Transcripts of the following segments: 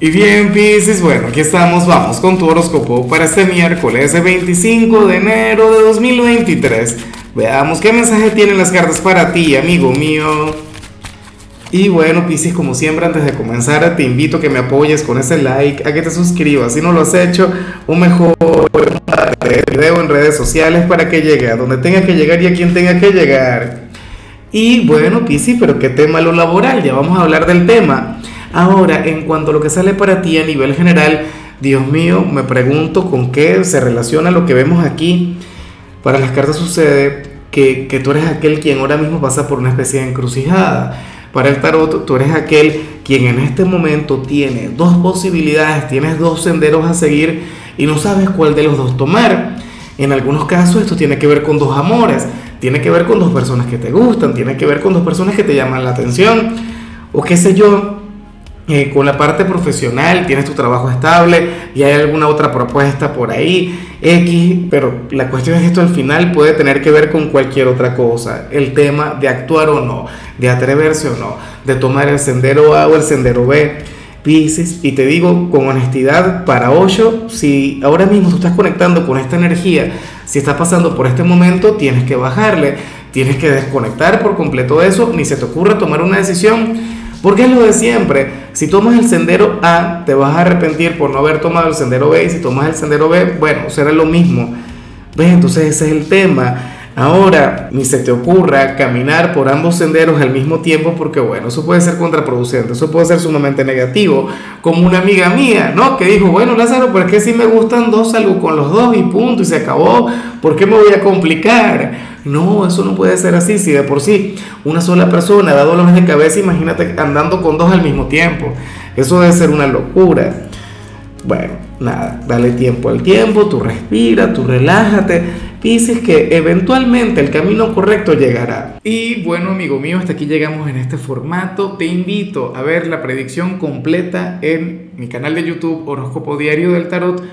Y bien, Pisces, bueno, aquí estamos, vamos con tu horóscopo para este miércoles 25 de enero de 2023. Veamos qué mensaje tienen las cartas para ti, amigo mío. Y bueno, Pisces, como siempre, antes de comenzar, te invito a que me apoyes con ese like, a que te suscribas si no lo has hecho, o mejor, video en redes sociales para que llegue a donde tenga que llegar y a quien tenga que llegar. Y bueno, Pisces, pero qué tema lo laboral, ya vamos a hablar del tema. Ahora, en cuanto a lo que sale para ti a nivel general, Dios mío, me pregunto con qué se relaciona lo que vemos aquí. Para las cartas sucede que, que tú eres aquel quien ahora mismo pasa por una especie de encrucijada. Para el tarot, tú eres aquel quien en este momento tiene dos posibilidades, tienes dos senderos a seguir y no sabes cuál de los dos tomar. En algunos casos esto tiene que ver con dos amores, tiene que ver con dos personas que te gustan, tiene que ver con dos personas que te llaman la atención, o qué sé yo, con la parte profesional, tienes tu trabajo estable y hay alguna otra propuesta por ahí, X, pero la cuestión es que esto al final puede tener que ver con cualquier otra cosa, el tema de actuar o no, de atreverse o no, de tomar el sendero A o el sendero B. Pisces, y te digo con honestidad, para 8, si ahora mismo tú estás conectando con esta energía, si estás pasando por este momento, tienes que bajarle, tienes que desconectar por completo eso, ni se te ocurra tomar una decisión porque es lo de siempre. Si tomas el sendero A, te vas a arrepentir por no haber tomado el sendero B. Y si tomas el sendero B, bueno, será lo mismo. ¿Ves? Entonces ese es el tema. Ahora, ni se te ocurra caminar por ambos senderos al mismo tiempo porque, bueno, eso puede ser contraproducente, eso puede ser sumamente negativo. Como una amiga mía, ¿no? Que dijo, bueno, Lázaro, ¿por qué si me gustan dos salgo con los dos y punto y se acabó? ¿Por qué me voy a complicar? No, eso no puede ser así. Si de por sí una sola persona da dolores de cabeza, imagínate andando con dos al mismo tiempo. Eso debe ser una locura. Bueno, nada, dale tiempo al tiempo, tú respira, tú relájate. Dices que eventualmente el camino correcto llegará. Y bueno, amigo mío, hasta aquí llegamos en este formato. Te invito a ver la predicción completa en mi canal de YouTube Horóscopo Diario del Tarot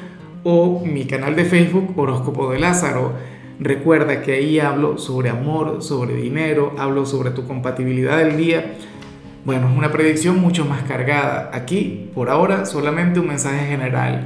o mi canal de Facebook Horóscopo de Lázaro. Recuerda que ahí hablo sobre amor, sobre dinero, hablo sobre tu compatibilidad del día. Bueno, es una predicción mucho más cargada. Aquí, por ahora, solamente un mensaje general.